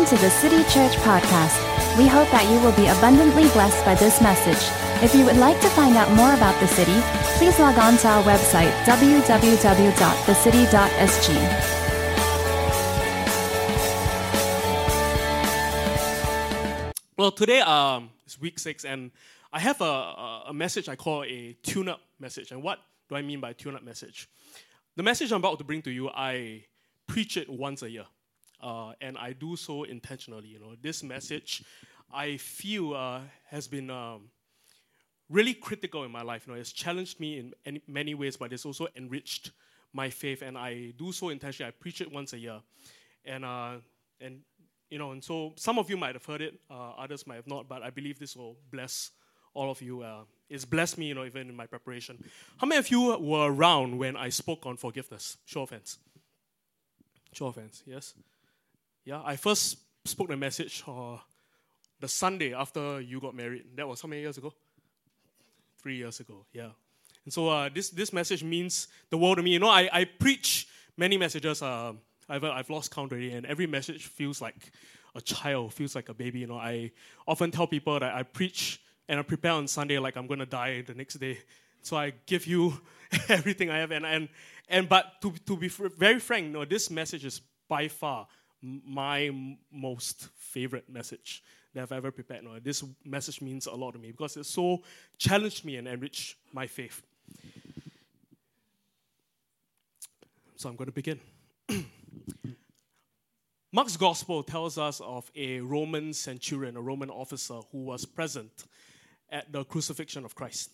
Welcome to the City Church Podcast. We hope that you will be abundantly blessed by this message. If you would like to find out more about the city, please log on to our website, www.thecity.sg. Well, today um, is week six, and I have a, a, message I call a tune up message. And what do I mean by tune up message? The message I'm about to bring to you, I preach it once a year. Uh, and I do so intentionally. You know, this message I feel uh, has been um, really critical in my life. You know, it's challenged me in any, many ways, but it's also enriched my faith, and I do so intentionally. I preach it once a year, and uh, and you know, and so some of you might have heard it, uh, others might have not, but I believe this will bless all of you. Uh, it's blessed me, you know, even in my preparation. How many of you were around when I spoke on forgiveness? Show of hands. Show of hands. Yes. Yeah, I first spoke the message uh, the Sunday after you got married. That was how many years ago? Three years ago, yeah. And so uh, this, this message means the world to me. You know, I, I preach many messages. Uh, I've, I've lost count already, and every message feels like a child, feels like a baby. You know, I often tell people that I preach and I prepare on Sunday like I'm going to die the next day. So I give you everything I have. And, and, and but to, to be very frank, you know, this message is by far my most favorite message that I've ever prepared. No, this message means a lot to me because it so challenged me and enriched my faith. So I'm going to begin. Mark's gospel tells us of a Roman centurion, a Roman officer who was present at the crucifixion of Christ.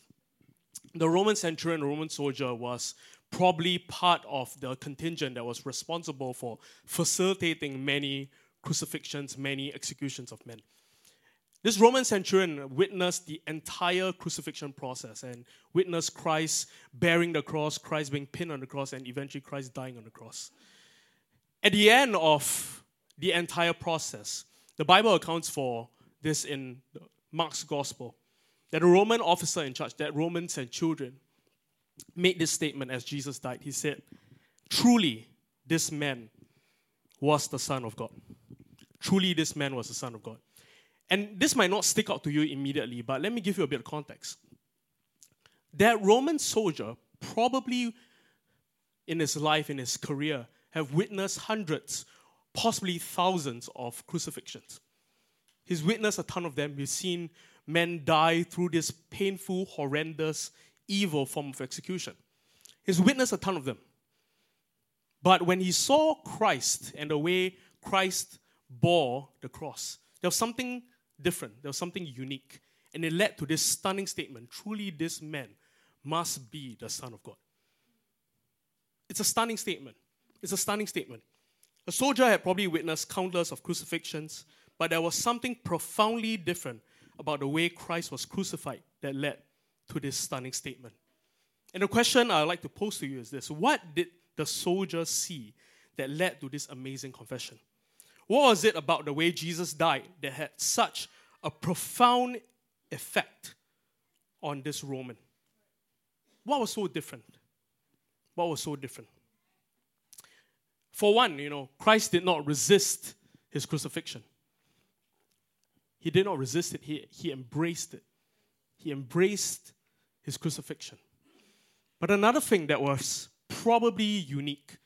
The Roman centurion, a Roman soldier, was probably part of the contingent that was responsible for facilitating many crucifixions, many executions of men. This Roman centurion witnessed the entire crucifixion process and witnessed Christ bearing the cross, Christ being pinned on the cross, and eventually Christ dying on the cross. At the end of the entire process, the Bible accounts for this in Mark's gospel that a Roman officer in charge, that Roman centurion, made this statement as Jesus died. He said, Truly, this man was the Son of God. Truly, this man was the Son of God. And this might not stick out to you immediately, but let me give you a bit of context. That Roman soldier probably in his life, in his career, have witnessed hundreds, possibly thousands of crucifixions. He's witnessed a ton of them. He's seen men die through this painful, horrendous, evil form of execution. He's witnessed a ton of them. But when he saw Christ and the way Christ bore the cross, there was something different, there was something unique. And it led to this stunning statement truly, this man must be the Son of God. It's a stunning statement. It's a stunning statement. A soldier had probably witnessed countless of crucifixions, but there was something profoundly different about the way Christ was crucified that led to this stunning statement. And the question I'd like to pose to you is this What did the soldier see that led to this amazing confession? What was it about the way Jesus died that had such a profound effect on this Roman? What was so different? What was so different? For one, you know, Christ did not resist his crucifixion. He did not resist it, he, he embraced it. He embraced his crucifixion. But another thing that was probably unique,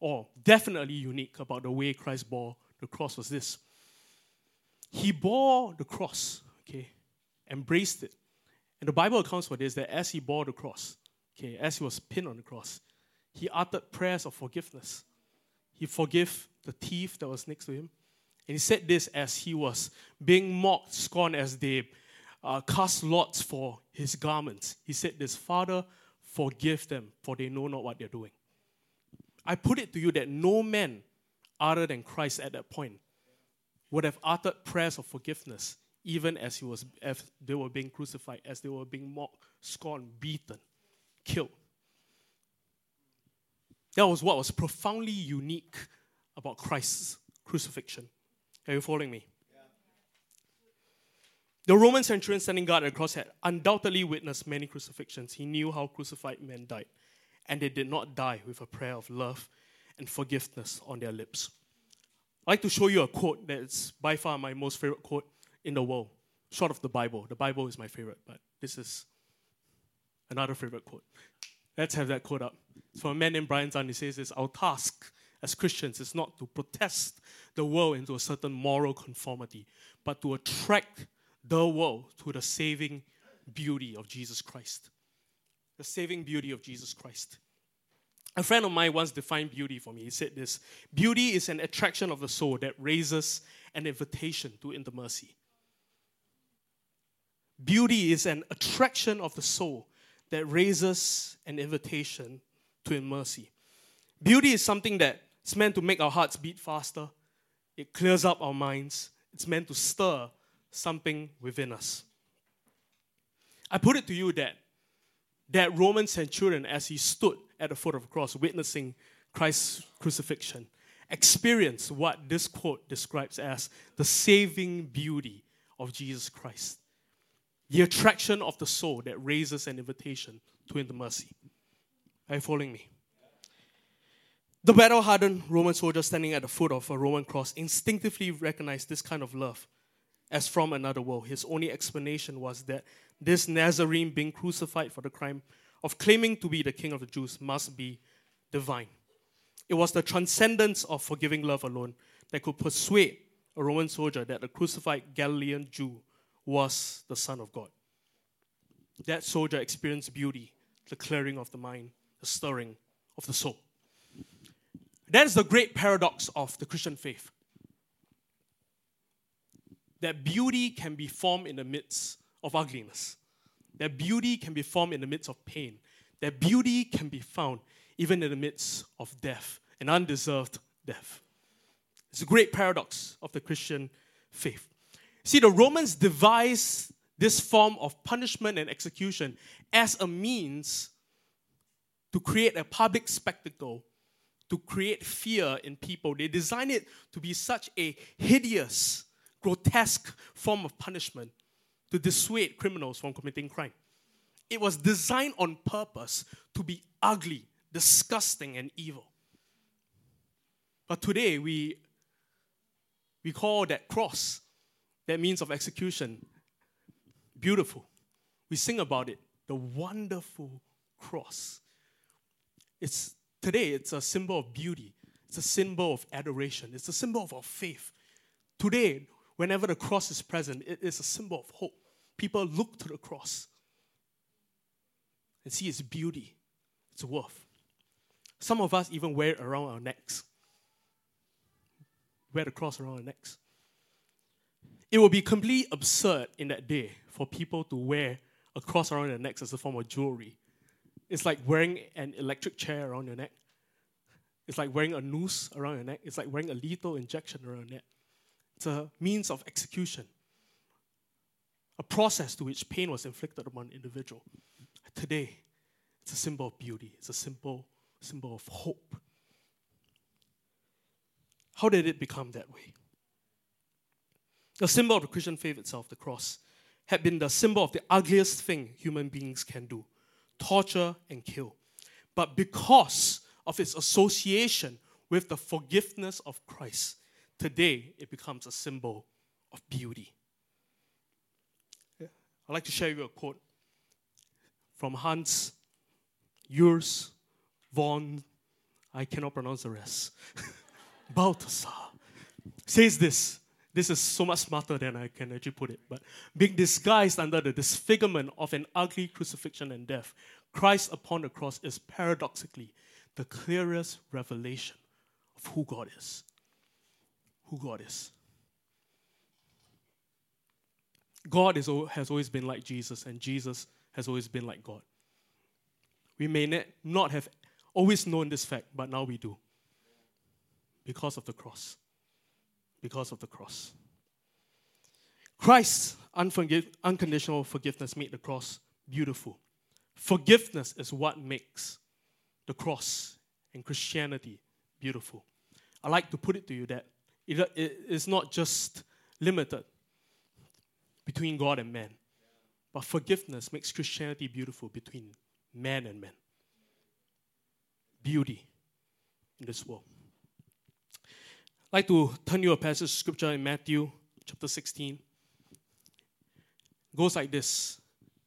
or definitely unique about the way Christ bore the cross was this. He bore the cross, okay, embraced it. And the Bible accounts for this that as he bore the cross, okay, as he was pinned on the cross, he uttered prayers of forgiveness. He forgave the thief that was next to him. And he said this as he was being mocked, scorned, as they uh, cast lots for his garments. He said this Father, forgive them, for they know not what they're doing. I put it to you that no man other than Christ at that point would have uttered prayers of forgiveness, even as he was as they were being crucified, as they were being mocked, scorned, beaten, killed. That was what was profoundly unique about Christ's crucifixion. Are you following me? The Roman centurion standing guard at the cross had undoubtedly witnessed many crucifixions. He knew how crucified men died, and they did not die with a prayer of love and forgiveness on their lips. I'd like to show you a quote that's by far my most favorite quote in the world, short of the Bible. The Bible is my favorite, but this is another favorite quote. Let's have that quote up. It's from a man named Brian Zahnd. He says this Our task as Christians is not to protest the world into a certain moral conformity, but to attract the world to the saving beauty of Jesus Christ. The saving beauty of Jesus Christ. A friend of mine once defined beauty for me. He said this Beauty is an attraction of the soul that raises an invitation to intimacy. Beauty is an attraction of the soul that raises an invitation to mercy. Beauty is something that's meant to make our hearts beat faster, it clears up our minds, it's meant to stir something within us. I put it to you that that Roman centurion, as he stood at the foot of the cross, witnessing Christ's crucifixion, experienced what this quote describes as the saving beauty of Jesus Christ. The attraction of the soul that raises an invitation to intimacy. Are you following me? The battle hardened Roman soldier standing at the foot of a Roman cross instinctively recognized this kind of love as from another world. His only explanation was that this Nazarene being crucified for the crime of claiming to be the king of the Jews must be divine. It was the transcendence of forgiving love alone that could persuade a Roman soldier that the crucified Galilean Jew was the Son of God. That soldier experienced beauty, the clearing of the mind, the stirring of the soul. That is the great paradox of the Christian faith. That beauty can be formed in the midst of ugliness. That beauty can be formed in the midst of pain. That beauty can be found even in the midst of death, an undeserved death. It's a great paradox of the Christian faith. See, the Romans devised this form of punishment and execution as a means to create a public spectacle, to create fear in people. They designed it to be such a hideous, grotesque form of punishment to dissuade criminals from committing crime. It was designed on purpose to be ugly, disgusting, and evil. But today we, we call that cross, that means of execution, beautiful. We sing about it, the wonderful cross. It's today it's a symbol of beauty. It's a symbol of adoration. It's a symbol of our faith. Today, whenever the cross is present, it is a symbol of hope. People look to the cross and see its beauty, its worth. Some of us even wear it around our necks. Wear the cross around our necks. It would be completely absurd in that day for people to wear a cross around their necks as a form of jewelry. It's like wearing an electric chair around your neck. It's like wearing a noose around your neck. It's like wearing a lethal injection around your neck. It's a means of execution, a process to which pain was inflicted upon an individual. Today, it's a symbol of beauty, it's a simple symbol of hope. How did it become that way? The symbol of the Christian faith itself, the cross, had been the symbol of the ugliest thing human beings can do torture and kill. But because of its association with the forgiveness of Christ, today it becomes a symbol of beauty. I'd like to share you a quote from Hans Urs von, I cannot pronounce the rest, Balthasar, says this. This is so much smarter than I can actually put it. But being disguised under the disfigurement of an ugly crucifixion and death, Christ upon the cross is paradoxically the clearest revelation of who God is. Who God is. God is, has always been like Jesus, and Jesus has always been like God. We may not have always known this fact, but now we do. Because of the cross. Because of the cross. Christ's unconditional forgiveness made the cross beautiful. Forgiveness is what makes the cross and Christianity beautiful. I like to put it to you that it is not just limited between God and man, but forgiveness makes Christianity beautiful between man and man. Beauty in this world. I'd like to turn you a passage of scripture in Matthew chapter 16. It goes like this.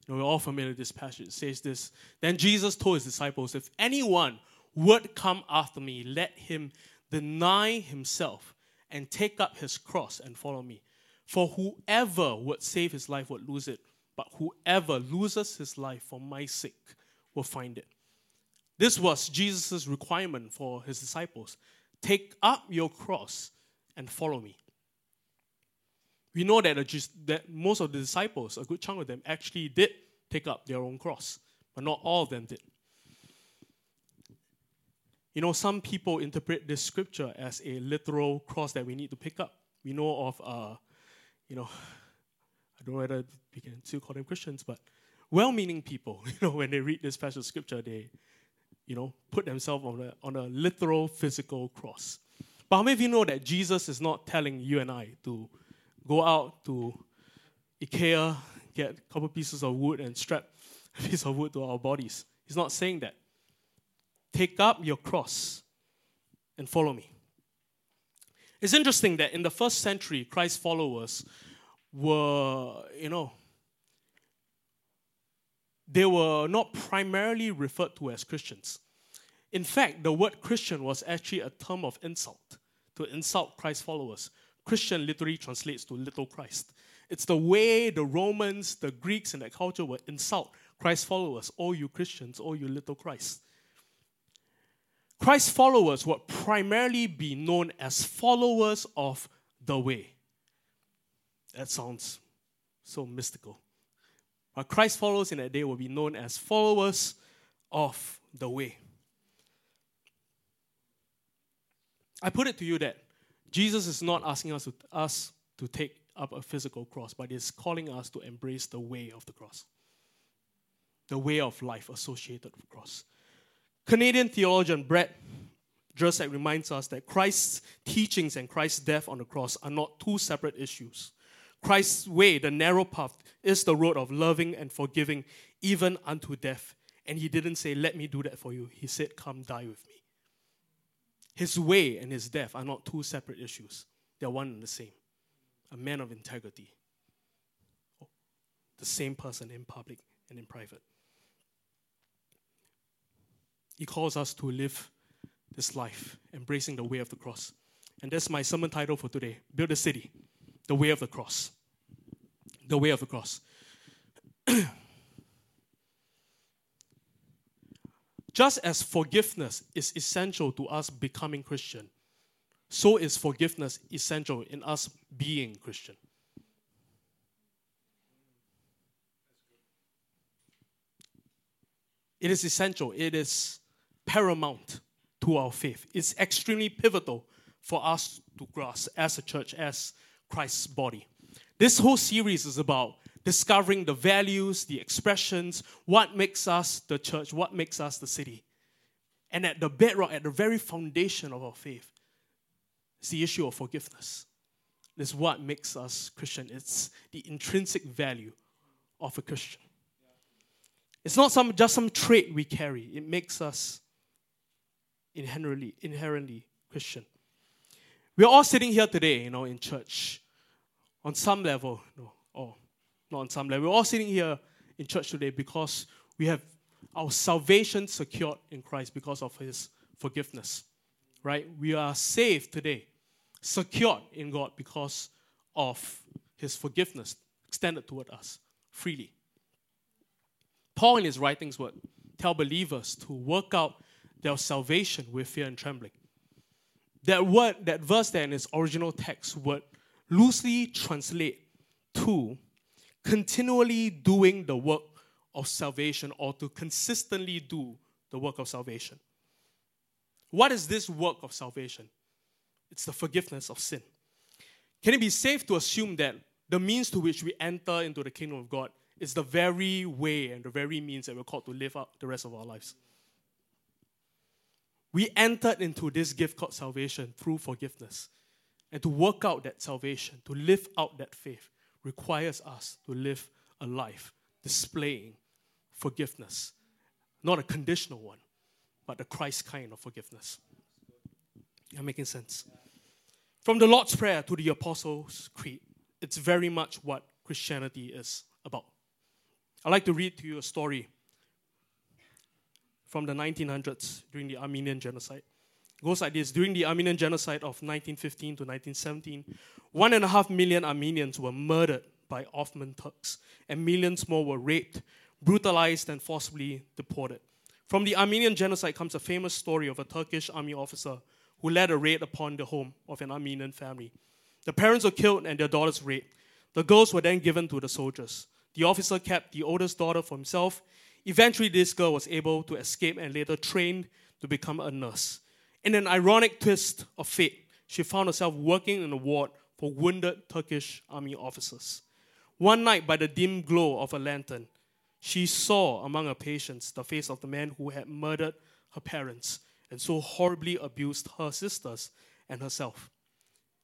You know, we're all familiar with this passage. It says this. Then Jesus told his disciples, If anyone would come after me, let him deny himself and take up his cross and follow me. For whoever would save his life would lose it, but whoever loses his life for my sake will find it. This was Jesus' requirement for his disciples. Take up your cross and follow me. We know that, that most of the disciples, a good chunk of them, actually did take up their own cross, but not all of them did. You know, some people interpret this scripture as a literal cross that we need to pick up. We know of, uh, you know, I don't know whether we can still call them Christians, but well-meaning people. You know, when they read this passage of scripture, they, you know, put themselves on a on a literal physical cross. But how many of you know that Jesus is not telling you and I to go out to IKEA, get a couple pieces of wood and strap a piece of wood to our bodies? He's not saying that. Take up your cross and follow me. It's interesting that in the first century, Christ's followers were, you know, they were not primarily referred to as Christians. In fact, the word Christian was actually a term of insult to insult Christ's followers. Christian literally translates to little Christ. It's the way the Romans, the Greeks in that culture would insult Christ's followers, all you Christians, all you little Christ. Christ's followers would primarily be known as followers of the way. That sounds so mystical. But Christ's followers in that day will be known as followers of the way. I put it to you that Jesus is not asking us to, us to take up a physical cross, but is calling us to embrace the way of the cross, the way of life associated with cross. Canadian theologian Brad Jersak reminds us that Christ's teachings and Christ's death on the cross are not two separate issues. Christ's way, the narrow path, is the road of loving and forgiving even unto death. And he didn't say, Let me do that for you. He said, Come die with me. His way and his death are not two separate issues, they're one and the same. A man of integrity, the same person in public and in private. He calls us to live this life, embracing the way of the cross. And that's my sermon title for today Build a City, the way of the cross. The way of the cross. Just as forgiveness is essential to us becoming Christian, so is forgiveness essential in us being Christian. It is essential. It is paramount to our faith. It's extremely pivotal for us to grasp as a church, as Christ's body. This whole series is about discovering the values, the expressions, what makes us the church, what makes us the city. And at the bedrock, at the very foundation of our faith, is the issue of forgiveness. It's what makes us Christian. It's the intrinsic value of a Christian. It's not some, just some trait we carry. It makes us inherently, inherently Christian. We're all sitting here today, you know, in church, on some level, no, or not on some level. We're all sitting here in church today because we have our salvation secured in Christ because of His forgiveness, right? We are saved today, secured in God because of His forgiveness extended toward us freely. Paul, in his writings, would tell believers to work out their salvation with fear and trembling. That word, that verse there in its original text would loosely translate to continually doing the work of salvation or to consistently do the work of salvation. What is this work of salvation? It's the forgiveness of sin. Can it be safe to assume that the means to which we enter into the kingdom of God is the very way and the very means that we're called to live out the rest of our lives? We entered into this gift called salvation through forgiveness. And to work out that salvation, to live out that faith, requires us to live a life displaying forgiveness. Not a conditional one, but the Christ kind of forgiveness. You're making sense. From the Lord's Prayer to the Apostles' Creed, it's very much what Christianity is about. I'd like to read to you a story from the 1900s during the Armenian Genocide. It goes like this During the Armenian Genocide of 1915 to 1917, one and a half million Armenians were murdered by Ottoman Turks, and millions more were raped, brutalized, and forcibly deported. From the Armenian Genocide comes a famous story of a Turkish army officer who led a raid upon the home of an Armenian family. The parents were killed and their daughters raped. The girls were then given to the soldiers. The officer kept the oldest daughter for himself. Eventually, this girl was able to escape and later trained to become a nurse. In an ironic twist of fate, she found herself working in a ward for wounded Turkish army officers. One night, by the dim glow of a lantern, she saw among her patients the face of the man who had murdered her parents and so horribly abused her sisters and herself.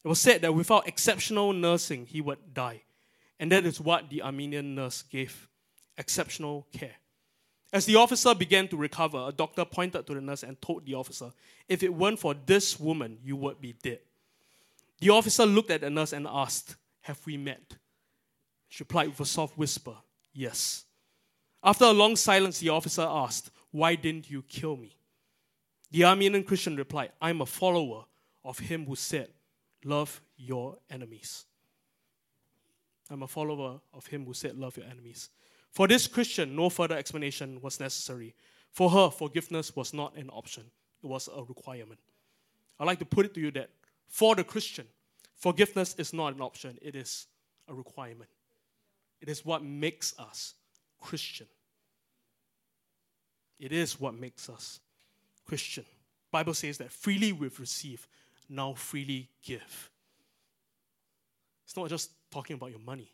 It was said that without exceptional nursing, he would die. And that is what the Armenian nurse gave exceptional care. As the officer began to recover, a doctor pointed to the nurse and told the officer, If it weren't for this woman, you would be dead. The officer looked at the nurse and asked, Have we met? She replied with a soft whisper, Yes. After a long silence, the officer asked, Why didn't you kill me? The Armenian Christian replied, I'm a follower of him who said, Love your enemies. I'm a follower of him who said, Love your enemies. For this Christian, no further explanation was necessary. For her, forgiveness was not an option, it was a requirement. I'd like to put it to you that for the Christian, forgiveness is not an option, it is a requirement. It is what makes us Christian. It is what makes us Christian. Bible says that freely we've received, now freely give. It's not just talking about your money.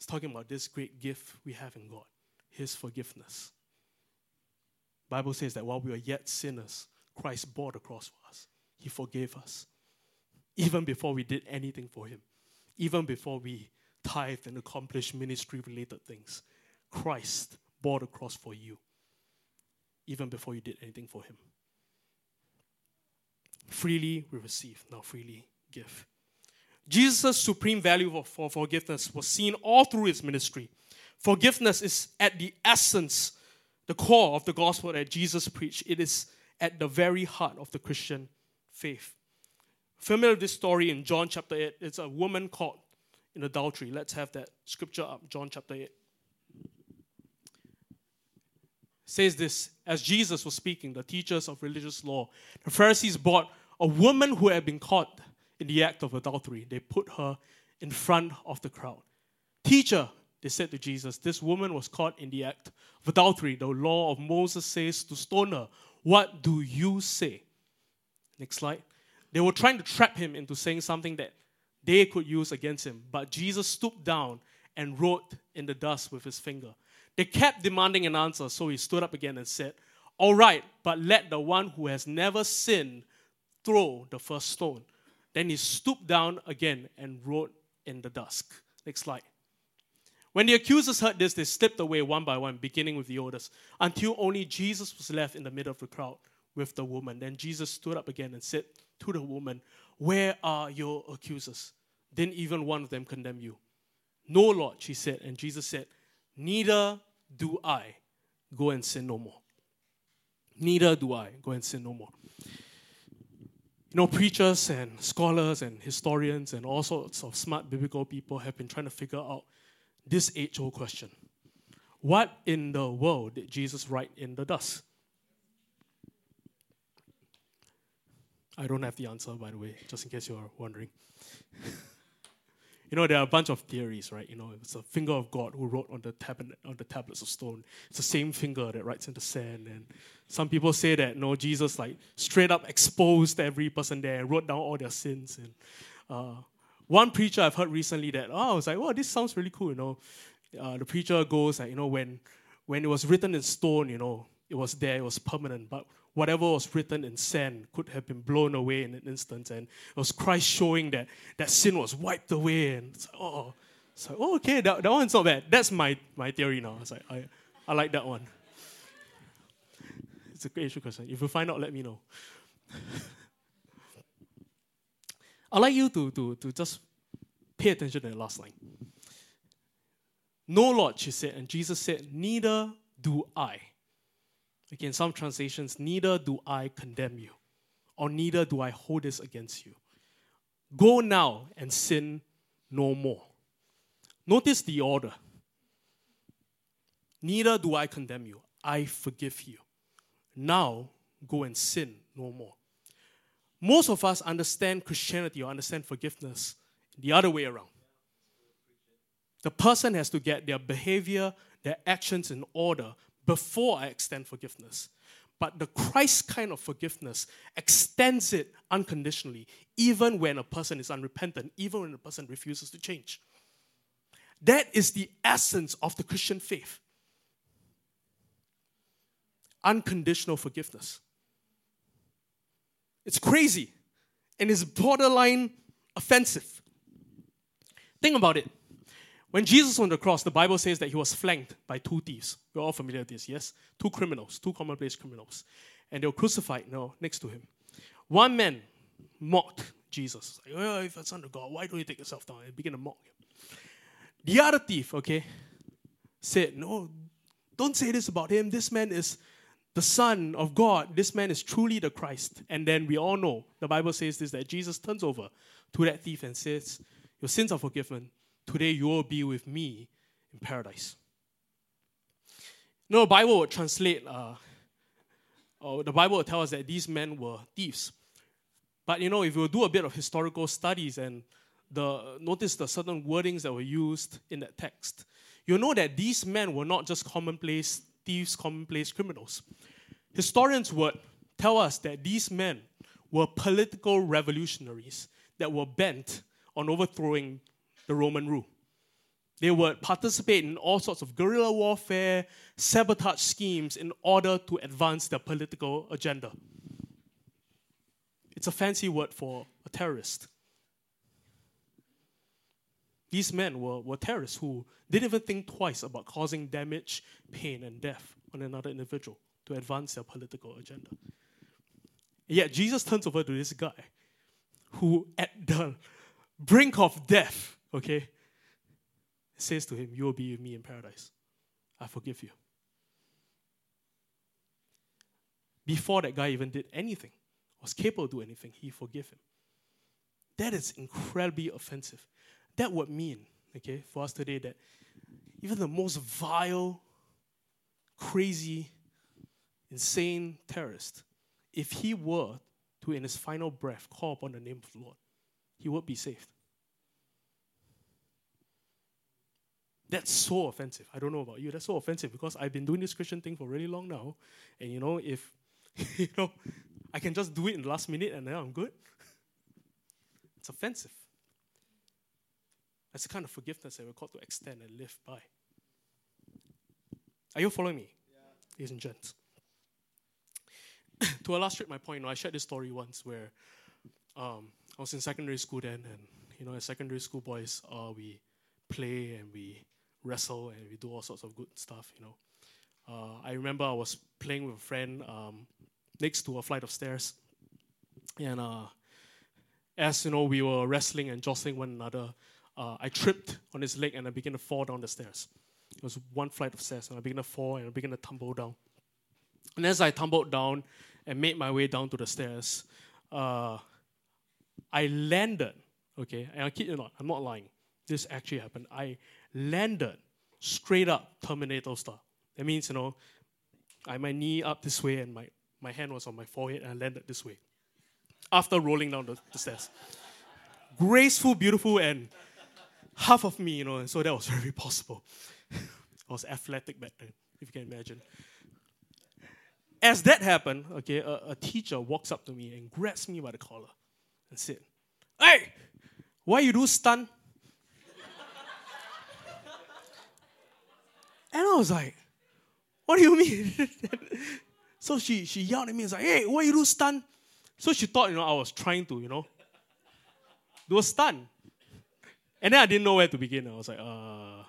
It's talking about this great gift we have in God, his forgiveness. Bible says that while we were yet sinners, Christ bore the cross for us. He forgave us. Even before we did anything for him. Even before we tithed and accomplished ministry related things. Christ bore the cross for you even before you did anything for him. Freely we receive, now freely give. Jesus' supreme value for forgiveness was seen all through his ministry. Forgiveness is at the essence, the core of the gospel that Jesus preached. It is at the very heart of the Christian faith. Familiar with this story in John chapter 8? It's a woman caught in adultery. Let's have that scripture up, John chapter 8. says this as Jesus was speaking, the teachers of religious law, the Pharisees brought a woman who had been caught in the act of adultery. They put her in front of the crowd. Teacher, they said to Jesus, this woman was caught in the act of adultery. The law of Moses says to stone her. What do you say? Next slide. They were trying to trap him into saying something that they could use against him. But Jesus stooped down and wrote in the dust with his finger. They kept demanding an answer, so he stood up again and said, All right, but let the one who has never sinned throw the first stone. Then he stooped down again and wrote in the dust. Next slide. When the accusers heard this, they slipped away one by one, beginning with the oldest, until only Jesus was left in the middle of the crowd with the woman. Then Jesus stood up again and said to the woman, Where are your accusers? Didn't even one of them condemn you? No, Lord, she said. And Jesus said, Neither do I go and sin no more. Neither do I go and sin no more. You know, preachers and scholars and historians and all sorts of smart biblical people have been trying to figure out this age old question What in the world did Jesus write in the dust? I don't have the answer, by the way, just in case you're wondering. You know, there are a bunch of theories, right? You know, it's a finger of God who wrote on the, tab- on the tablets of stone. It's the same finger that writes in the sand. And some people say that, no, Jesus, like, straight up exposed every person there and wrote down all their sins. And uh, one preacher I've heard recently that, oh, I was like, oh, this sounds really cool, you know. Uh, the preacher goes, like, you know, when, when it was written in stone, you know, it was there, it was permanent. But whatever was written in sand could have been blown away in an instant. And it was Christ showing that that sin was wiped away. And it's like, oh, it's like, oh, okay, that, that one's not bad. That's my, my theory now. It's like, I, I like that one. It's a great issue question. If you find out, let me know. I'd like you to, to, to just pay attention to the last line. No, Lord, she said, and Jesus said, Neither do I. Again, some translations, neither do I condemn you, or neither do I hold this against you. Go now and sin no more. Notice the order. Neither do I condemn you, I forgive you. Now go and sin no more. Most of us understand Christianity or understand forgiveness the other way around. The person has to get their behavior, their actions in order before I extend forgiveness. But the Christ kind of forgiveness extends it unconditionally, even when a person is unrepentant, even when a person refuses to change. That is the essence of the Christian faith unconditional forgiveness. It's crazy and it's borderline offensive. Think about it. When Jesus on the cross, the Bible says that he was flanked by two thieves. We're all familiar with this, yes? Two criminals, two commonplace criminals. And they were crucified no, next to him. One man mocked Jesus. Like, oh, if you're God, why don't you take yourself down? And begin to mock him. The other thief, okay, said, No, don't say this about him. This man is the Son of God. This man is truly the Christ. And then we all know, the Bible says this, that Jesus turns over to that thief and says, Your sins are forgiven Today you will be with me in paradise. No, the Bible would translate, uh, or the Bible would tell us that these men were thieves. But you know, if you do a bit of historical studies and the notice the certain wordings that were used in that text, you know that these men were not just commonplace thieves, commonplace criminals. Historians would tell us that these men were political revolutionaries that were bent on overthrowing the Roman rule. They would participate in all sorts of guerrilla warfare, sabotage schemes in order to advance their political agenda. It's a fancy word for a terrorist. These men were, were terrorists who didn't even think twice about causing damage, pain, and death on another individual to advance their political agenda. And yet Jesus turns over to this guy who, at the brink of death, okay, says to him, You will be with me in paradise. I forgive you. Before that guy even did anything, was capable to do anything, he forgave him. That is incredibly offensive. That would mean, okay, for us today that even the most vile, crazy, insane terrorist, if he were to, in his final breath, call upon the name of the Lord, he would be saved. That's so offensive. I don't know about you. That's so offensive because I've been doing this Christian thing for really long now. And you know, if you know, I can just do it in the last minute and then I'm good. It's offensive. That's the kind of forgiveness that we're called to extend and live by. Are you following me? Yeah. Ladies and gents. to illustrate my point, you know, I shared this story once where um, I was in secondary school then, and you know, as secondary school boys, uh, we play and we wrestle and we do all sorts of good stuff, you know. Uh, I remember I was playing with a friend um, next to a flight of stairs, and uh, as you know, we were wrestling and jostling one another. Uh, I tripped on his leg and I began to fall down the stairs. It was one flight of stairs, and I began to fall and I began to tumble down. And as I tumbled down and made my way down to the stairs, uh, I landed. Okay, and I kid you not, I'm not lying. This actually happened. I landed straight up Terminator style. That means, you know, I my knee up this way and my, my hand was on my forehead and I landed this way after rolling down the, the stairs. Graceful, beautiful, and half of me, you know, and so that was very possible. I was athletic back then, if you can imagine. As that happened, okay, a, a teacher walks up to me and grabs me by the collar and said, Hey, why you do stunt? And I was like, what do you mean? so she, she yelled at me and was like, hey, what you do stun? So she thought, you know, I was trying to, you know, do a stun. And then I didn't know where to begin. I was like, uh.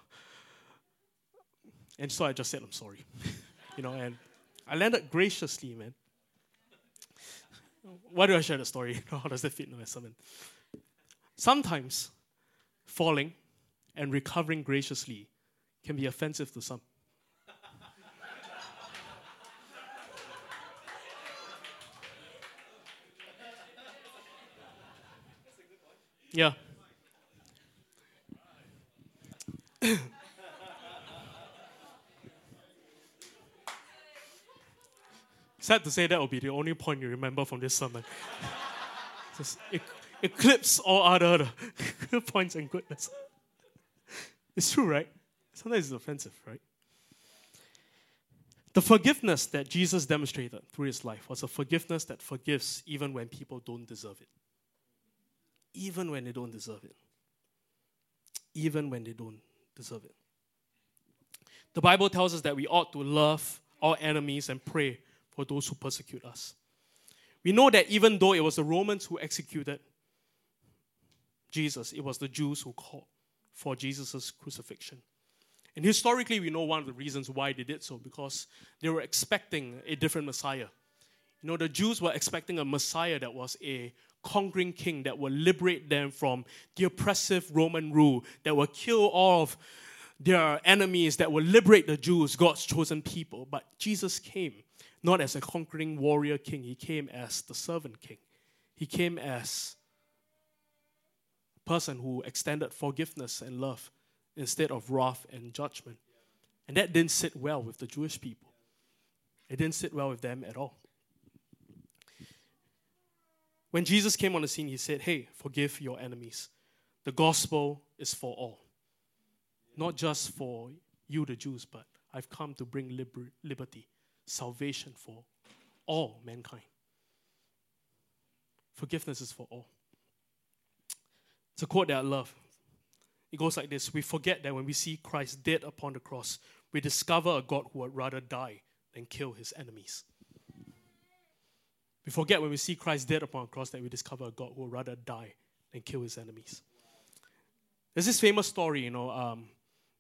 And so I just said, I'm sorry. you know, and I landed graciously, man. Why do I share the story? How does that fit in my sermon? Sometimes falling and recovering graciously can be offensive to some. Yeah. Sad to say that will be the only point you remember from this sermon. Just eclipse all other points and goodness. It's true, right? Sometimes it's offensive, right? The forgiveness that Jesus demonstrated through his life was a forgiveness that forgives even when people don't deserve it. Even when they don't deserve it. Even when they don't deserve it. The Bible tells us that we ought to love our enemies and pray for those who persecute us. We know that even though it was the Romans who executed Jesus, it was the Jews who called for Jesus' crucifixion. And historically, we know one of the reasons why they did so because they were expecting a different Messiah. You know, the Jews were expecting a Messiah that was a conquering king that would liberate them from the oppressive Roman rule, that would kill all of their enemies, that would liberate the Jews, God's chosen people. But Jesus came not as a conquering warrior king, he came as the servant king. He came as a person who extended forgiveness and love instead of wrath and judgment. And that didn't sit well with the Jewish people. It didn't sit well with them at all. When Jesus came on the scene, he said, Hey, forgive your enemies. The gospel is for all. Not just for you, the Jews, but I've come to bring liber- liberty salvation for all mankind. Forgiveness is for all. It's a quote that I love. It goes like this We forget that when we see Christ dead upon the cross, we discover a God who would rather die than kill his enemies. We forget when we see Christ dead upon the cross that we discover a God who would rather die than kill his enemies. There's this famous story, you know, um,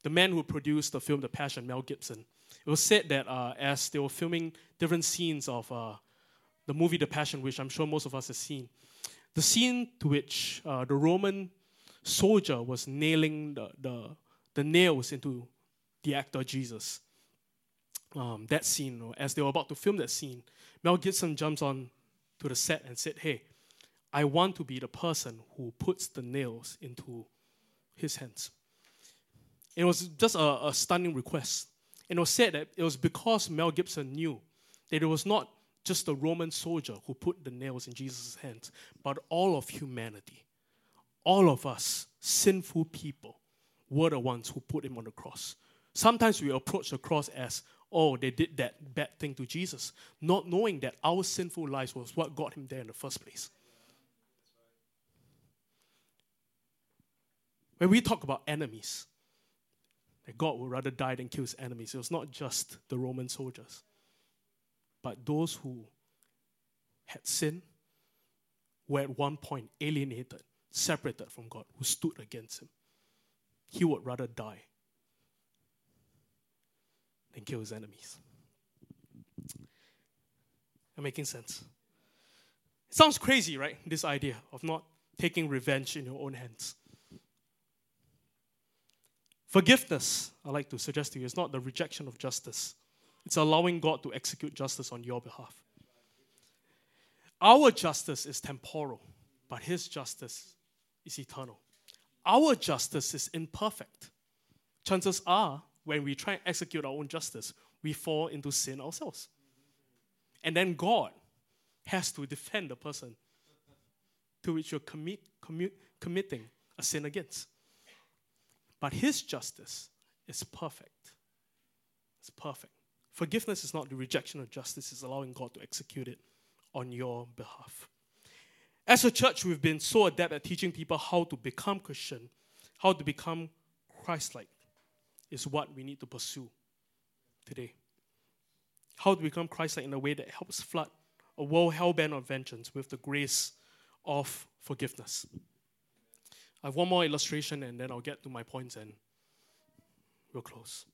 the man who produced the film The Passion, Mel Gibson, it was said that uh, as they were filming different scenes of uh, the movie The Passion, which I'm sure most of us have seen, the scene to which uh, the Roman soldier was nailing the, the, the, nails into the actor Jesus. Um, that scene, as they were about to film that scene, Mel Gibson jumps on to the set and said, Hey, I want to be the person who puts the nails into his hands. It was just a, a stunning request. And it was said that it was because Mel Gibson knew that it was not just the Roman soldier who put the nails in Jesus' hands, but all of humanity. All of us, sinful people, were the ones who put him on the cross. Sometimes we approach the cross as, oh, they did that bad thing to Jesus, not knowing that our sinful lives was what got him there in the first place. When we talk about enemies, that God would rather die than kill his enemies. It was not just the Roman soldiers, but those who had sinned, were at one point alienated, separated from God, who stood against him. He would rather die than kill his enemies. Am making sense? It sounds crazy, right? This idea of not taking revenge in your own hands. Forgiveness, I like to suggest to you, is not the rejection of justice, it's allowing God to execute justice on your behalf. Our justice is temporal, but His justice is eternal. Our justice is imperfect. Chances are, when we try and execute our own justice, we fall into sin ourselves. And then God has to defend the person to which you're commit, commit, committing a sin against. But his justice is perfect. It's perfect. Forgiveness is not the rejection of justice, it's allowing God to execute it on your behalf. As a church, we've been so adept at teaching people how to become Christian, how to become Christ like, is what we need to pursue today. How to become Christ like in a way that helps flood a world hell bent on vengeance with the grace of forgiveness. I have one more illustration and then I'll get to my points and we'll close.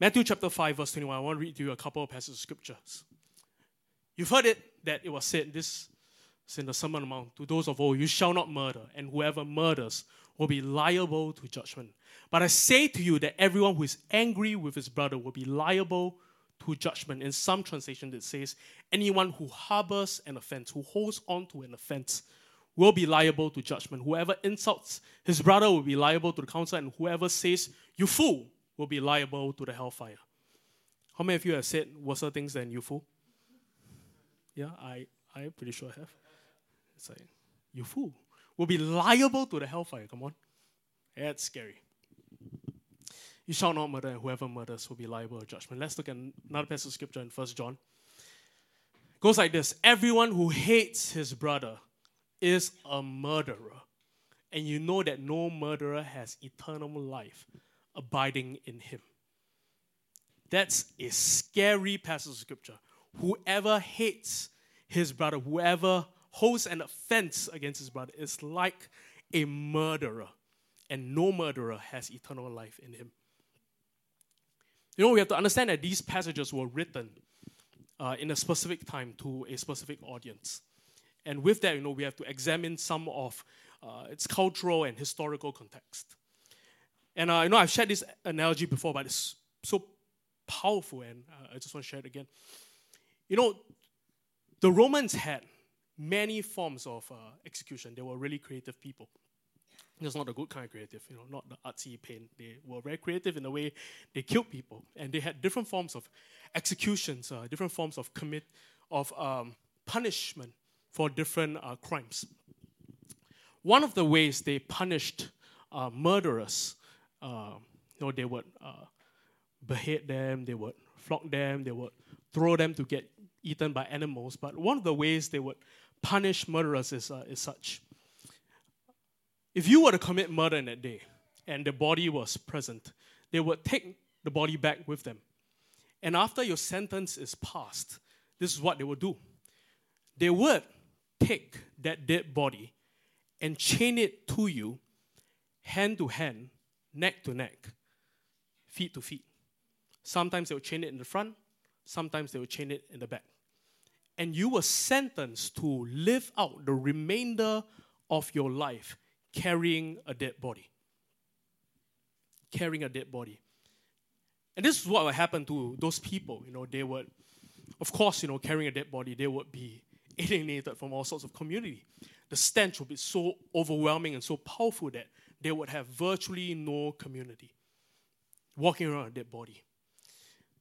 Matthew chapter 5, verse 21. I want to read to you a couple of passages of scriptures. You've heard it that it was said, this It's in the Sermon Mount. To those of old, you shall not murder, and whoever murders will be liable to judgment. But I say to you that everyone who is angry with his brother will be liable to judgment. In some translation, it says, anyone who harbors an offense, who holds on to an offense, will be liable to judgment. Whoever insults his brother will be liable to the council, and whoever says, you fool, will be liable to the hellfire. How many of you have said worse things than you fool? Yeah, I, I'm pretty sure I have. It's like, you fool. We'll be liable to the hellfire. Come on. That's scary. You shall not murder, and whoever murders will be liable to judgment. Let's look at another passage of scripture in First John. It goes like this Everyone who hates his brother is a murderer. And you know that no murderer has eternal life abiding in him. That's a scary passage of scripture. Whoever hates his brother, whoever holds an offense against his brother, is like a murderer. And no murderer has eternal life in him. You know, we have to understand that these passages were written uh, in a specific time to a specific audience. And with that, you know, we have to examine some of uh, its cultural and historical context. And uh, you know, I've shared this analogy before, but it's so powerful, and uh, I just want to share it again. You know, the Romans had many forms of uh, execution. They were really creative people. It's not the good kind of creative, you know, not the artsy pain. They were very creative in the way they killed people, and they had different forms of executions, uh, different forms of commit of um, punishment for different uh, crimes. One of the ways they punished uh, murderers, uh, you know, they would uh, behead them, they would flog them, they would throw them to get eaten by animals. But one of the ways they would punish murderers is, uh, is such. If you were to commit murder in that day and the body was present, they would take the body back with them. And after your sentence is passed, this is what they would do. They would take that dead body and chain it to you, hand to hand, neck to neck, feet to feet. Sometimes they would chain it in the front, sometimes they would chain it in the back. And you were sentenced to live out the remainder of your life carrying a dead body. Carrying a dead body. And this is what would happen to those people. You know, they would, of course, you know, carrying a dead body, they would be alienated from all sorts of community. The stench would be so overwhelming and so powerful that they would have virtually no community walking around a dead body.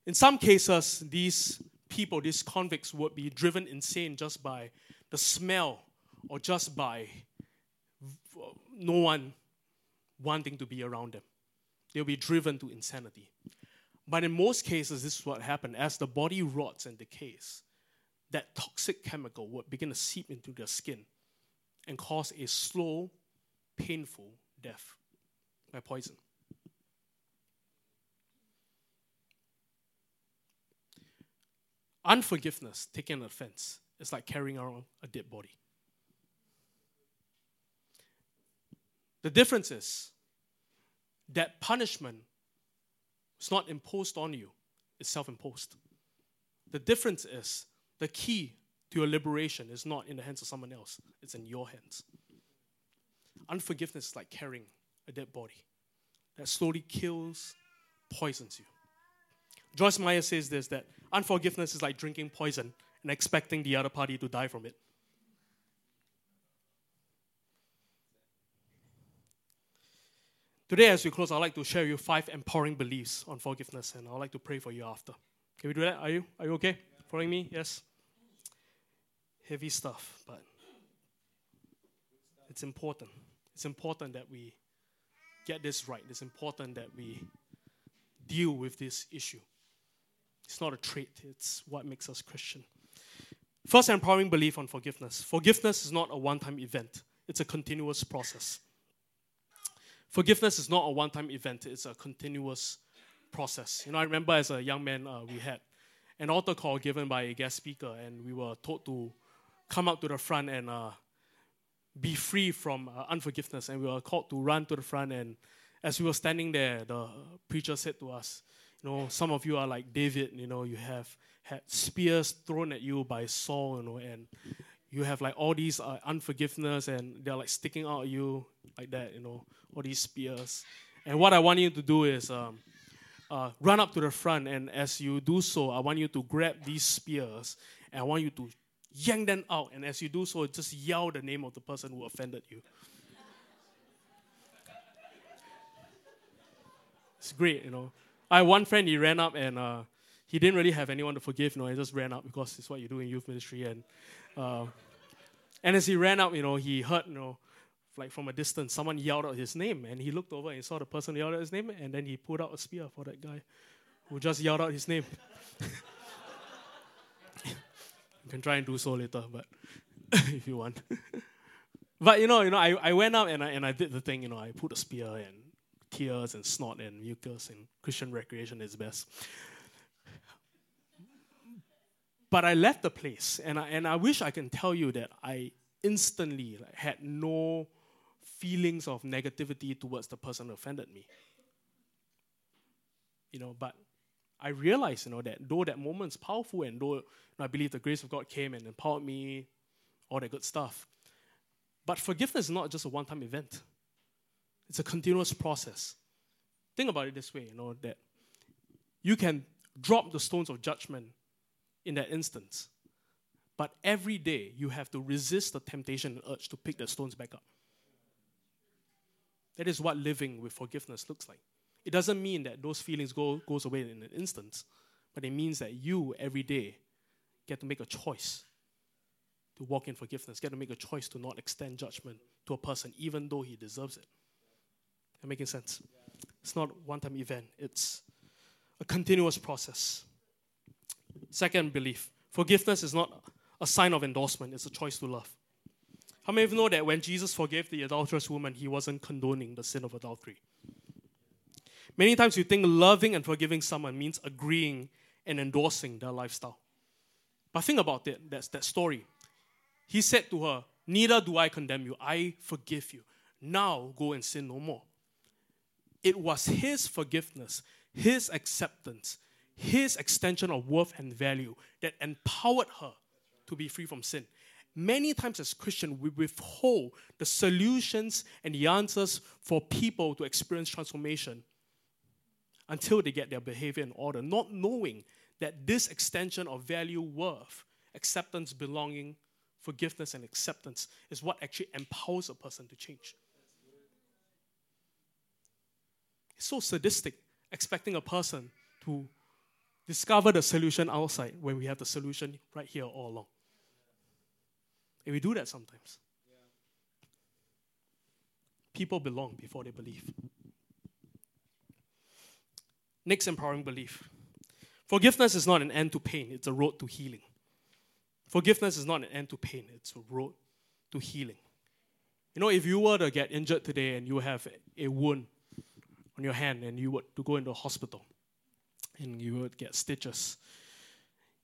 In some cases, these people, these convicts, would be driven insane just by the smell or just by no one wanting to be around them. They'll be driven to insanity. But in most cases, this is what happened. As the body rots and decays, that toxic chemical would begin to seep into their skin and cause a slow, painful death by poison. Unforgiveness, taking an offense, is like carrying around a dead body. The difference is that punishment is not imposed on you, it's self imposed. The difference is the key to your liberation is not in the hands of someone else, it's in your hands. Unforgiveness is like carrying a dead body that slowly kills, poisons you. Joyce Meyer says this that unforgiveness is like drinking poison and expecting the other party to die from it. Today, as we close, I'd like to share with you five empowering beliefs on forgiveness, and I'd like to pray for you after. Can we do that? Are you? Are you okay? Following me? Yes? Heavy stuff, but it's important. It's important that we get this right. It's important that we deal with this issue. It's not a trait, it's what makes us Christian. First, empowering belief on forgiveness. Forgiveness is not a one time event, it's a continuous process. Forgiveness is not a one time event, it's a continuous process. You know, I remember as a young man, uh, we had an altar call given by a guest speaker, and we were told to come up to the front and uh, be free from uh, unforgiveness. And we were called to run to the front. And as we were standing there, the preacher said to us, Know, some of you are like David, you know, you have had spears thrown at you by Saul, you know, and you have like all these uh, unforgiveness and they're like sticking out at you like that, you know, all these spears. And what I want you to do is um, uh, run up to the front, and as you do so, I want you to grab these spears and I want you to yank them out. And as you do so, just yell the name of the person who offended you. It's great, you know. I had one friend, he ran up and uh, he didn't really have anyone to forgive, you know, he just ran up because it's what you do in youth ministry. And uh, and as he ran up, you know, he heard, you know, like from a distance, someone yelled out his name, and he looked over and saw the person yelled out his name, and then he pulled out a spear for that guy who just yelled out his name. you can try and do so later, but if you want. but you know, you know, I, I went up and I, and I did the thing, you know, I put a spear and tears and snot and mucus and Christian recreation is best. But I left the place, and I, and I wish I can tell you that I instantly like, had no feelings of negativity towards the person who offended me. You know, but I realized, you know, that though that moment's powerful and though you know, I believe the grace of God came and empowered me, all that good stuff. But forgiveness is not just a one time event, it's a continuous process. Think about it this way, you know, that you can drop the stones of judgment in that instance. But every day you have to resist the temptation and urge to pick the stones back up. That is what living with forgiveness looks like. It doesn't mean that those feelings go goes away in an instant, but it means that you every day get to make a choice to walk in forgiveness, get to make a choice to not extend judgment to a person even though he deserves it. That making sense? It's not one time event, it's a continuous process. Second belief forgiveness is not a sign of endorsement, it's a choice to love. How many of you know that when Jesus forgave the adulterous woman, he wasn't condoning the sin of adultery? Many times you think loving and forgiving someone means agreeing and endorsing their lifestyle. But think about it, that's that story. He said to her, Neither do I condemn you, I forgive you. Now go and sin no more. It was his forgiveness, his acceptance, his extension of worth and value that empowered her to be free from sin. Many times as Christians, we withhold the solutions and the answers for people to experience transformation until they get their behavior in order, not knowing that this extension of value, worth, acceptance, belonging, forgiveness, and acceptance is what actually empowers a person to change. It's so sadistic expecting a person to discover the solution outside when we have the solution right here all along. And we do that sometimes. People belong before they believe. Next empowering belief. Forgiveness is not an end to pain, it's a road to healing. Forgiveness is not an end to pain, it's a road to healing. You know, if you were to get injured today and you have a wound on your hand and you were to go into a hospital, and you would get stitches.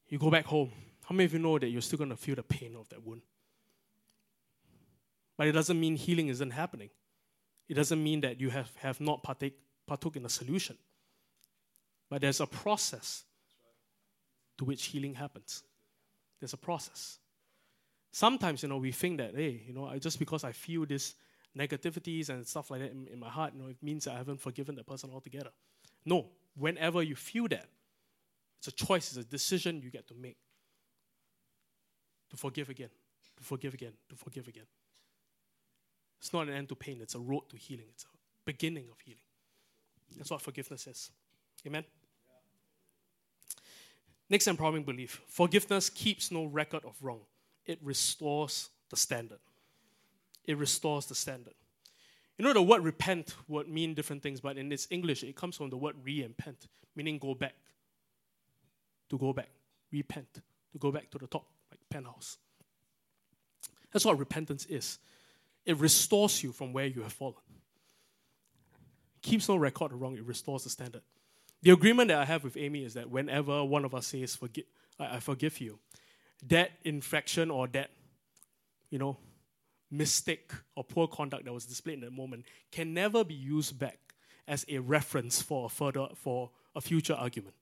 You go back home. How many of you know that you're still going to feel the pain of that wound? But it doesn't mean healing isn't happening. It doesn't mean that you have, have not partake, partook in a solution. But there's a process to which healing happens. There's a process. Sometimes, you know, we think that, hey, you know, just because I feel this negativities and stuff like that in, in my heart, you know, it means I haven't forgiven the person altogether. No, whenever you feel that, it's a choice, it's a decision you get to make. To forgive again, to forgive again, to forgive again. It's not an end to pain, it's a road to healing, it's a beginning of healing. That's what forgiveness is. Amen? Next empowering belief forgiveness keeps no record of wrong, it restores the standard. It restores the standard. You know, the word repent would mean different things, but in its English, it comes from the word re and pent, meaning go back. To go back. Repent. To go back to the top, like penthouse. That's what repentance is. It restores you from where you have fallen. Keeps no record wrong, it restores the standard. The agreement that I have with Amy is that whenever one of us says, forgive, I, I forgive you, that infraction or that, you know, mistake or poor conduct that was displayed in that moment can never be used back as a reference for a further for a future argument.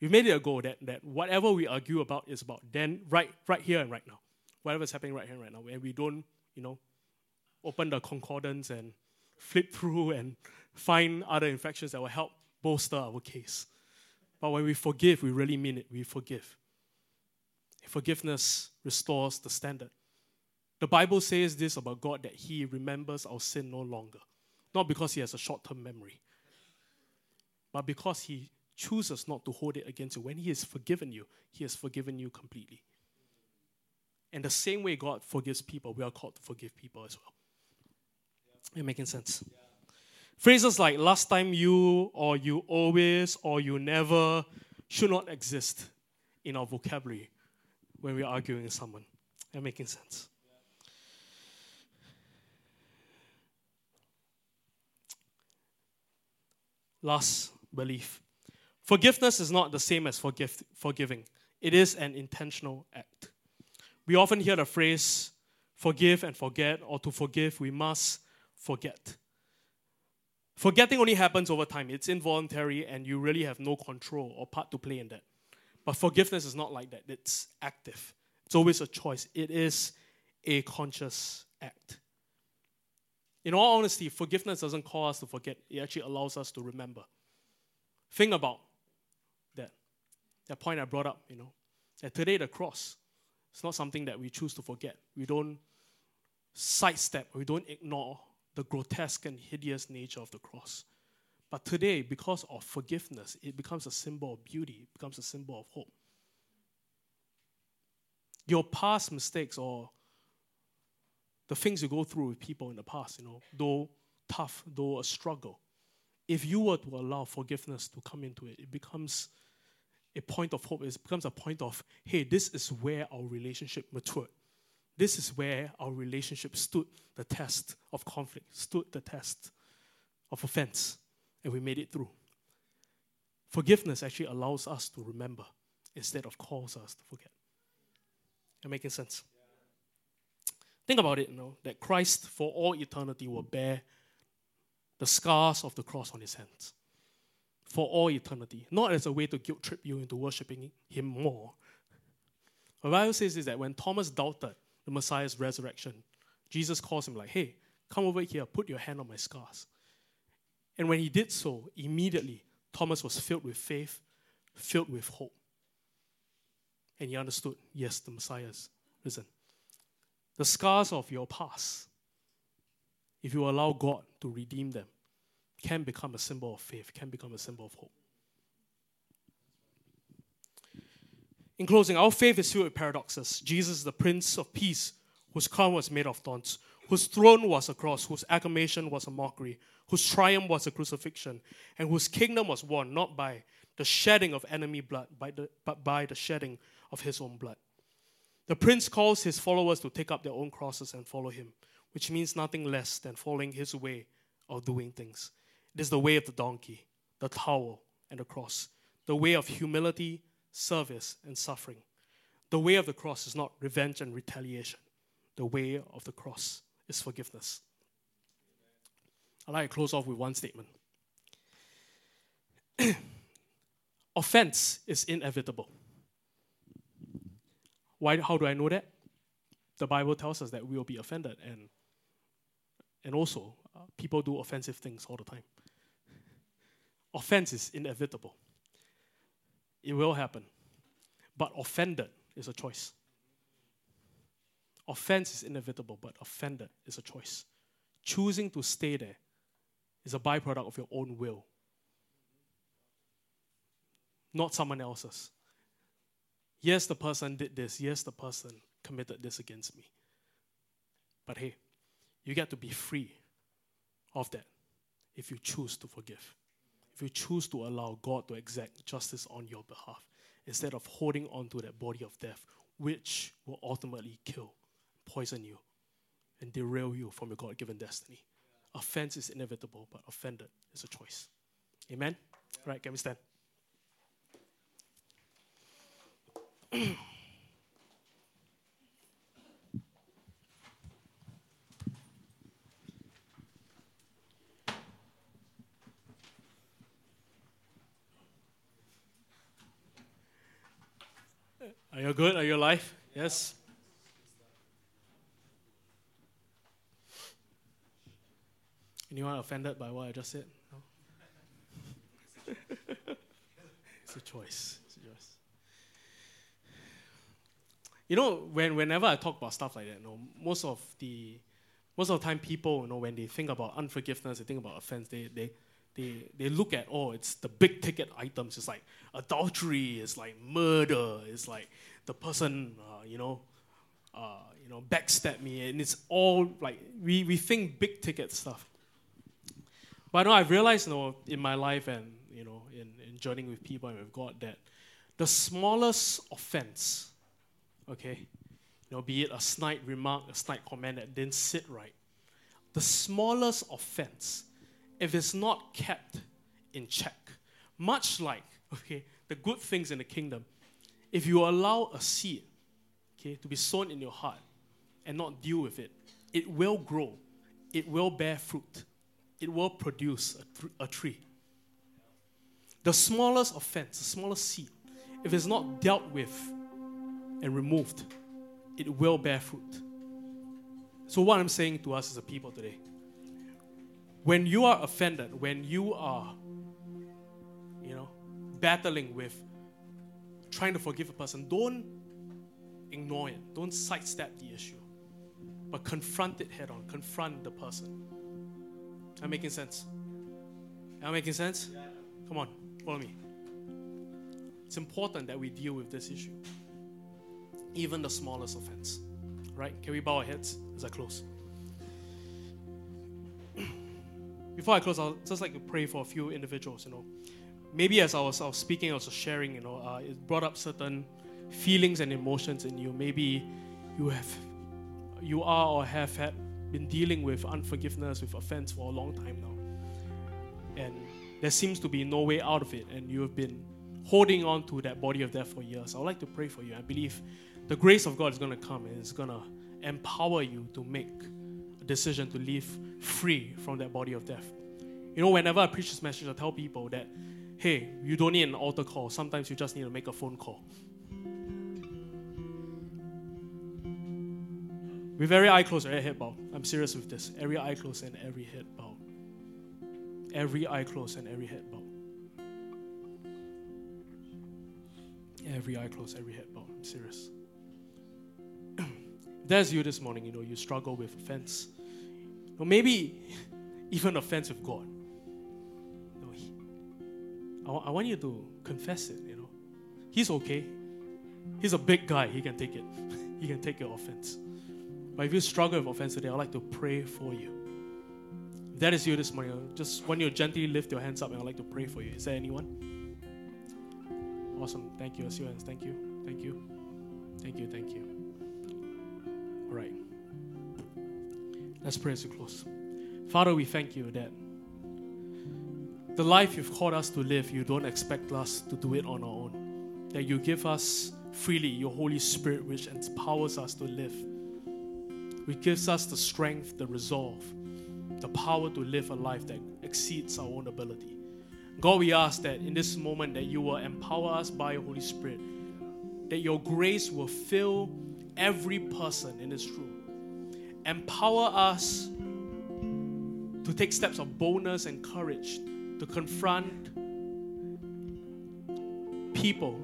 We've made it a goal that, that whatever we argue about is about then right right here and right now. Whatever's happening right here and right now. And we don't, you know, open the concordance and flip through and find other infections that will help bolster our case. But when we forgive, we really mean it. We forgive. Forgiveness restores the standard. The Bible says this about God that He remembers our sin no longer. Not because He has a short term memory, but because He chooses not to hold it against you. When He has forgiven you, He has forgiven you completely. And the same way God forgives people, we are called to forgive people as well. Yeah. It making sense? Yeah. Phrases like last time you, or you always, or you never should not exist in our vocabulary when we're arguing with someone. That making sense? Last belief. Forgiveness is not the same as forgive, forgiving. It is an intentional act. We often hear the phrase forgive and forget, or to forgive, we must forget. Forgetting only happens over time. It's involuntary, and you really have no control or part to play in that. But forgiveness is not like that, it's active. It's always a choice, it is a conscious act. In all honesty, forgiveness doesn't call us to forget, it actually allows us to remember. Think about that. That point I brought up, you know. That today the cross is not something that we choose to forget. We don't sidestep, we don't ignore the grotesque and hideous nature of the cross. But today, because of forgiveness, it becomes a symbol of beauty, it becomes a symbol of hope. Your past mistakes or the things you go through with people in the past, you know, though tough, though a struggle, if you were to allow forgiveness to come into it, it becomes a point of hope. It becomes a point of, hey, this is where our relationship matured. This is where our relationship stood the test of conflict, stood the test of offense and we made it through. Forgiveness actually allows us to remember instead of cause us to forget. Am making sense? Think about it, you know, that Christ for all eternity will bear the scars of the cross on his hands. For all eternity. Not as a way to guilt trip you into worshiping him more. The Bible says is that when Thomas doubted the Messiah's resurrection, Jesus calls him like, hey, come over here, put your hand on my scars. And when he did so, immediately Thomas was filled with faith, filled with hope. And he understood yes, the Messiah is risen. The scars of your past, if you allow God to redeem them, can become a symbol of faith, can become a symbol of hope. In closing, our faith is filled with paradoxes. Jesus, the Prince of Peace, whose crown was made of thorns, whose throne was a cross, whose acclamation was a mockery, whose triumph was a crucifixion, and whose kingdom was won not by the shedding of enemy blood, but by the shedding of his own blood. The prince calls his followers to take up their own crosses and follow him, which means nothing less than following his way of doing things. It is the way of the donkey, the towel, and the cross, the way of humility, service, and suffering. The way of the cross is not revenge and retaliation. The way of the cross is forgiveness. I'd like to close off with one statement. Offense is inevitable. Why, how do I know that? The Bible tells us that we will be offended, and, and also, uh, people do offensive things all the time. Offense is inevitable, it will happen. But offended is a choice. Offense is inevitable, but offended is a choice. Choosing to stay there is a byproduct of your own will, not someone else's. Yes, the person did this. Yes, the person committed this against me. But hey, you get to be free of that if you choose to forgive. If you choose to allow God to exact justice on your behalf instead of holding on to that body of death, which will ultimately kill, poison you, and derail you from your God given destiny. Offense is inevitable, but offended is a choice. Amen? Right, can we stand? Are you good? Are you alive? Yes. Anyone offended by what I just said? No? it's a choice. It's a choice. You know, when, whenever I talk about stuff like that, you know, most of the most of the time people, you know, when they think about unforgiveness, they think about offense, they, they, they, they look at, oh, it's the big ticket items. It's like adultery, it's like murder, it's like the person, uh, you know, uh, you know, backstab me, and it's all like we, we think big ticket stuff. But no, I've realized, you know, in my life and you know, in, in journeying with people and with God, that the smallest offense, okay, you know, be it a snide remark, a snide comment that didn't sit right, the smallest offense, if it's not kept in check, much like okay, the good things in the kingdom, if you allow a seed, okay, to be sown in your heart and not deal with it, it will grow, it will bear fruit it will produce a, th- a tree. The smallest offense, the smallest seed, if it's not dealt with and removed, it will bear fruit. So, what I'm saying to us as a people today, when you are offended, when you are, you know, battling with trying to forgive a person, don't ignore it. Don't sidestep the issue, but confront it head on. Confront the person. Am I making sense? Am I making sense? Yeah. Come on, follow me. It's important that we deal with this issue, even the smallest offense. Right? Can we bow our heads as I close? Before I close, I'll just like to pray for a few individuals. You know, maybe as I was, I was speaking, I was sharing. You know, uh, it brought up certain feelings and emotions in you. Maybe you have, you are or have had been dealing with unforgiveness, with offense for a long time now. And there seems to be no way out of it, and you have been holding on to that body of death for years. I would like to pray for you. I believe the grace of God is going to come and it's going to empower you to make a decision to live free from that body of death. You know, whenever I preach this message, I tell people that, hey, you don't need an altar call. Sometimes you just need to make a phone call. With every eye closed, every head bowed. I'm serious with this. Every eye closed and every head bowed. Every eye closed and every head bowed. Every eye closed, every head bowed. I'm serious. There's you this morning, you know, you struggle with offense. Or maybe even offense with God. No, I, I want you to confess it, you know. He's okay. He's a big guy. He can take it. he can take your offense. But if you struggle with offense today, I'd like to pray for you. If that is you this morning, uh, just when you gently lift your hands up, and I'd like to pray for you. Is there anyone? Awesome. Thank you. I see your hands. Thank you. Thank you. Thank you. Thank you. All right. Let's pray as we close. Father, we thank you that the life you've called us to live, you don't expect us to do it on our own. That you give us freely your Holy Spirit, which empowers us to live which gives us the strength, the resolve, the power to live a life that exceeds our own ability. God, we ask that in this moment that you will empower us by your Holy Spirit, that your grace will fill every person in this room. Empower us to take steps of boldness and courage to confront people.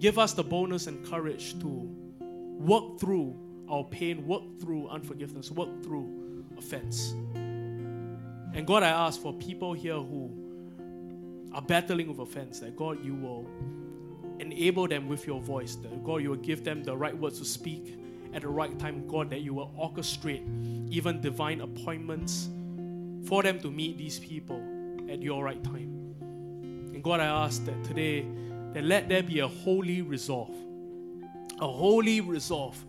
Give us the boldness and courage to work through our pain, work through unforgiveness, work through offense. And God, I ask for people here who are battling with offense, that God, you will enable them with your voice, that God, you will give them the right words to speak at the right time, God, that you will orchestrate even divine appointments for them to meet these people at your right time. And God, I ask that today, that let there be a holy resolve, a holy resolve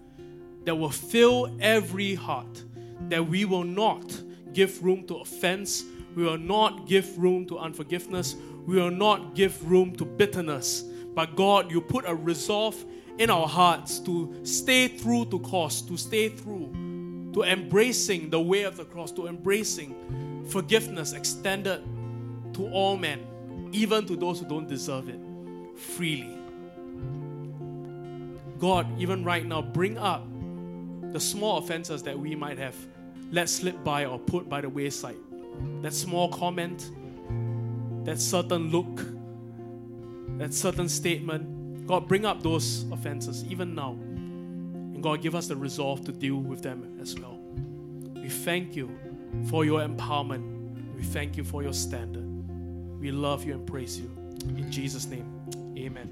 that will fill every heart, that we will not give room to offense, we will not give room to unforgiveness, we will not give room to bitterness. But God, you put a resolve in our hearts to stay through to cause, to stay through, to embracing the way of the cross, to embracing forgiveness extended to all men, even to those who don't deserve it, freely. God, even right now, bring up the small offenses that we might have let slip by or put by the wayside. That small comment, that certain look, that certain statement. God, bring up those offenses even now. And God, give us the resolve to deal with them as well. We thank you for your empowerment. We thank you for your standard. We love you and praise you. In Jesus' name, amen.